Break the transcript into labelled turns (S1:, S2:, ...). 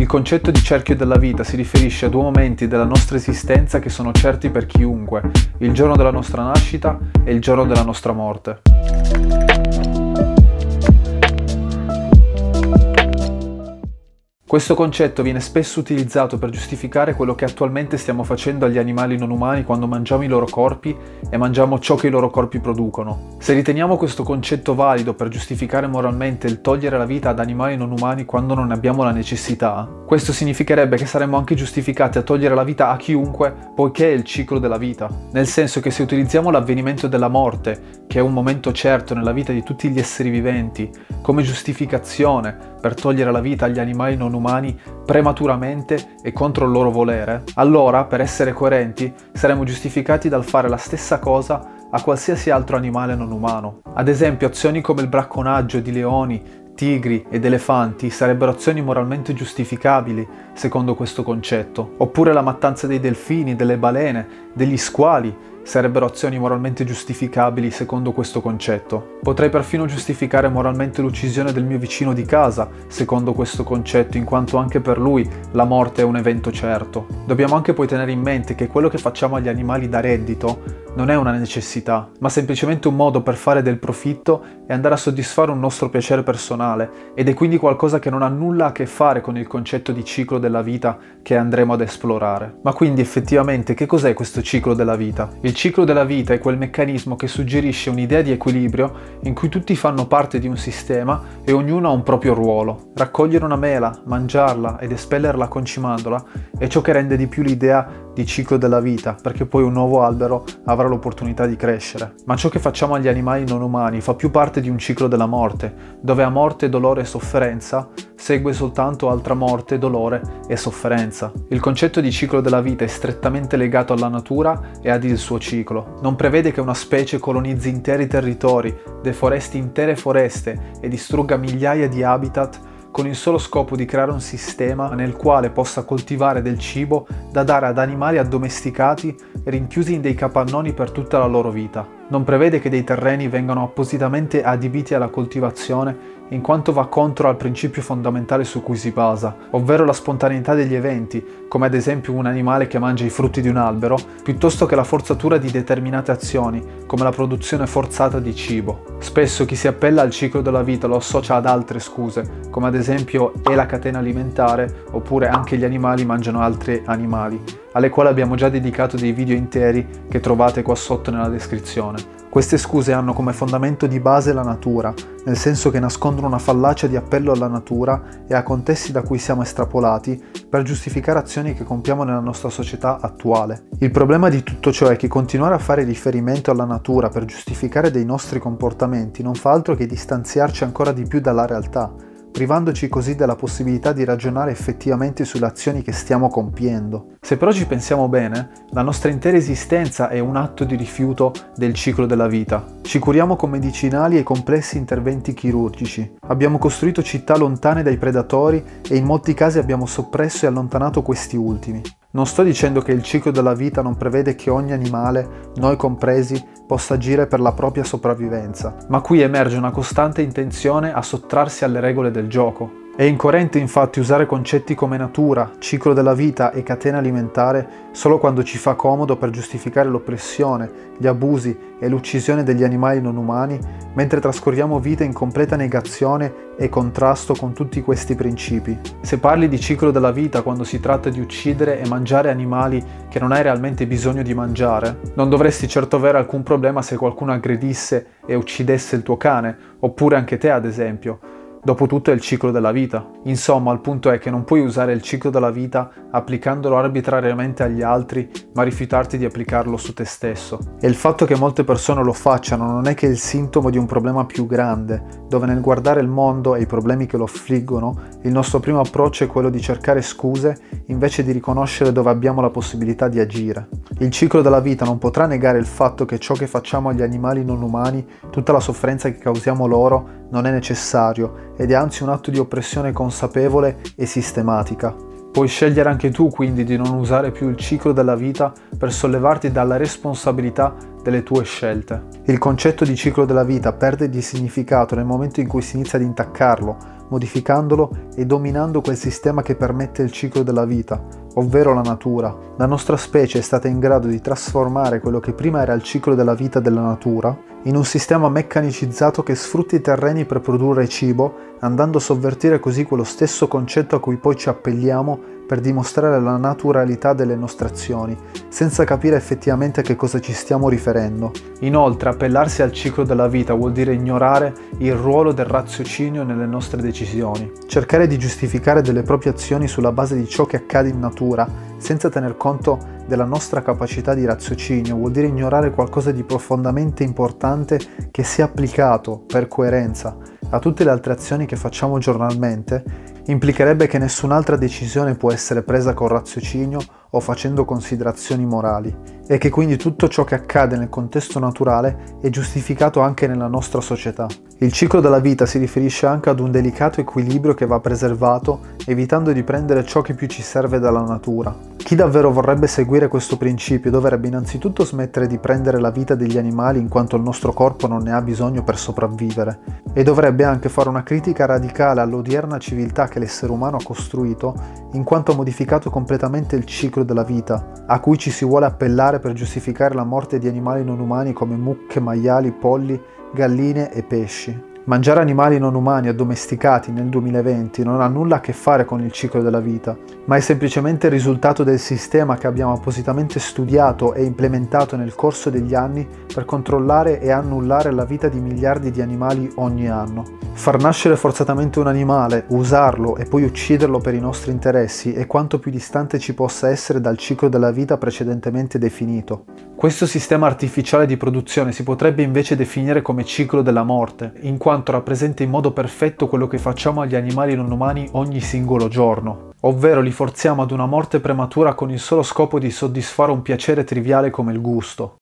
S1: Il concetto di cerchio della vita si riferisce a due momenti della nostra esistenza che sono certi per chiunque, il giorno della nostra nascita e il giorno della nostra morte. Questo concetto viene spesso utilizzato per giustificare quello che attualmente stiamo facendo agli animali non umani quando mangiamo i loro corpi e mangiamo ciò che i loro corpi producono. Se riteniamo questo concetto valido per giustificare moralmente il togliere la vita ad animali non umani quando non ne abbiamo la necessità, questo significherebbe che saremmo anche giustificati a togliere la vita a chiunque poiché è il ciclo della vita. Nel senso che se utilizziamo l'avvenimento della morte, che è un momento certo nella vita di tutti gli esseri viventi, come giustificazione per togliere la vita agli animali non umani prematuramente e contro il loro volere, allora, per essere coerenti, saremo giustificati dal fare la stessa cosa a qualsiasi altro animale non umano. Ad esempio, azioni come il bracconaggio di leoni, tigri ed elefanti sarebbero azioni moralmente giustificabili secondo questo concetto, oppure la mattanza dei delfini, delle balene, degli squali sarebbero azioni moralmente giustificabili secondo questo concetto. Potrei perfino giustificare moralmente l'uccisione del mio vicino di casa secondo questo concetto, in quanto anche per lui la morte è un evento certo. Dobbiamo anche poi tenere in mente che quello che facciamo agli animali da reddito non è una necessità, ma semplicemente un modo per fare del profitto e andare a soddisfare un nostro piacere personale, ed è quindi qualcosa che non ha nulla a che fare con il concetto di ciclo della vita che andremo ad esplorare. Ma quindi effettivamente che cos'è questo ciclo della vita? Il ciclo della vita è quel meccanismo che suggerisce un'idea di equilibrio in cui tutti fanno parte di un sistema e ognuno ha un proprio ruolo. Raccogliere una mela, mangiarla ed espellerla concimandola è ciò che rende di più l'idea di ciclo della vita, perché poi un nuovo albero avrà l'opportunità di crescere. Ma ciò che facciamo agli animali non umani fa più parte di un ciclo della morte, dove a morte, dolore e sofferenza segue soltanto altra morte, dolore e sofferenza. Il concetto di ciclo della vita è strettamente legato alla natura e ad il suo ciclo. Non prevede che una specie colonizzi interi territori, deforesti intere foreste e distrugga migliaia di habitat con il solo scopo di creare un sistema nel quale possa coltivare del cibo da dare ad animali addomesticati rinchiusi in dei capannoni per tutta la loro vita. Non prevede che dei terreni vengano appositamente adibiti alla coltivazione in quanto va contro al principio fondamentale su cui si basa, ovvero la spontaneità degli eventi, come ad esempio un animale che mangia i frutti di un albero, piuttosto che la forzatura di determinate azioni, come la produzione forzata di cibo. Spesso chi si appella al ciclo della vita lo associa ad altre scuse, come ad esempio è la catena alimentare, oppure anche gli animali mangiano altri animali, alle quali abbiamo già dedicato dei video interi che trovate qua sotto nella descrizione. Queste scuse hanno come fondamento di base la natura, nel senso che nascondono una fallacia di appello alla natura e a contesti da cui siamo estrapolati per giustificare azioni che compiamo nella nostra società attuale. Il problema di tutto ciò è che continuare a fare riferimento alla natura per giustificare dei nostri comportamenti non fa altro che distanziarci ancora di più dalla realtà, privandoci così della possibilità di ragionare effettivamente sulle azioni che stiamo compiendo. Se però ci pensiamo bene, la nostra intera esistenza è un atto di rifiuto del ciclo della vita. Ci curiamo con medicinali e complessi interventi chirurgici. Abbiamo costruito città lontane dai predatori e in molti casi abbiamo soppresso e allontanato questi ultimi. Non sto dicendo che il ciclo della vita non prevede che ogni animale, noi compresi, possa agire per la propria sopravvivenza, ma qui emerge una costante intenzione a sottrarsi alle regole del gioco, è incoerente infatti usare concetti come natura, ciclo della vita e catena alimentare solo quando ci fa comodo per giustificare l'oppressione, gli abusi e l'uccisione degli animali non umani, mentre trascorriamo vite in completa negazione e contrasto con tutti questi principi. Se parli di ciclo della vita quando si tratta di uccidere e mangiare animali che non hai realmente bisogno di mangiare, non dovresti certo avere alcun problema se qualcuno aggredisse e uccidesse il tuo cane, oppure anche te ad esempio Dopotutto è il ciclo della vita. Insomma, il punto è che non puoi usare il ciclo della vita applicandolo arbitrariamente agli altri, ma rifiutarti di applicarlo su te stesso. E il fatto che molte persone lo facciano non è che il sintomo di un problema più grande, dove nel guardare il mondo e i problemi che lo affliggono, il nostro primo approccio è quello di cercare scuse invece di riconoscere dove abbiamo la possibilità di agire. Il ciclo della vita non potrà negare il fatto che ciò che facciamo agli animali non umani, tutta la sofferenza che causiamo loro, non è necessario ed è anzi un atto di oppressione consapevole e sistematica. Puoi scegliere anche tu quindi di non usare più il ciclo della vita per sollevarti dalla responsabilità delle tue scelte. Il concetto di ciclo della vita perde di significato nel momento in cui si inizia ad intaccarlo, modificandolo e dominando quel sistema che permette il ciclo della vita, ovvero la natura. La nostra specie è stata in grado di trasformare quello che prima era il ciclo della vita della natura in un sistema meccanicizzato che sfrutta i terreni per produrre cibo, andando a sovvertire così quello stesso concetto a cui poi ci appelliamo per dimostrare la naturalità delle nostre azioni, senza capire effettivamente a che cosa ci stiamo riferendo. Inoltre, appellarsi al ciclo della vita vuol dire ignorare il ruolo del raziocinio nelle nostre decisioni. Cercare di giustificare delle proprie azioni sulla base di ciò che accade in natura, senza tener conto della nostra capacità di raziocinio, vuol dire ignorare qualcosa di profondamente importante che sia applicato per coerenza a tutte le altre azioni che facciamo giornalmente implicherebbe che nessun'altra decisione può essere presa con raziocinio o facendo considerazioni morali e che quindi tutto ciò che accade nel contesto naturale è giustificato anche nella nostra società. Il ciclo della vita si riferisce anche ad un delicato equilibrio che va preservato, evitando di prendere ciò che più ci serve dalla natura. Chi davvero vorrebbe seguire questo principio dovrebbe innanzitutto smettere di prendere la vita degli animali in quanto il nostro corpo non ne ha bisogno per sopravvivere e dovrebbe anche fare una critica radicale all'odierna civiltà che l'essere umano ha costruito in quanto ha modificato completamente il ciclo della vita, a cui ci si vuole appellare per giustificare la morte di animali non umani come mucche, maiali, polli galline e pesci. Mangiare animali non umani addomesticati nel 2020 non ha nulla a che fare con il ciclo della vita, ma è semplicemente il risultato del sistema che abbiamo appositamente studiato e implementato nel corso degli anni per controllare e annullare la vita di miliardi di animali ogni anno. Far nascere forzatamente un animale, usarlo e poi ucciderlo per i nostri interessi è quanto più distante ci possa essere dal ciclo della vita precedentemente definito. Questo sistema artificiale di produzione si potrebbe invece definire come ciclo della morte, in quanto rappresenta in modo perfetto quello che facciamo agli animali non umani ogni singolo giorno, ovvero li forziamo ad una morte prematura con il solo scopo di soddisfare un piacere triviale come il gusto.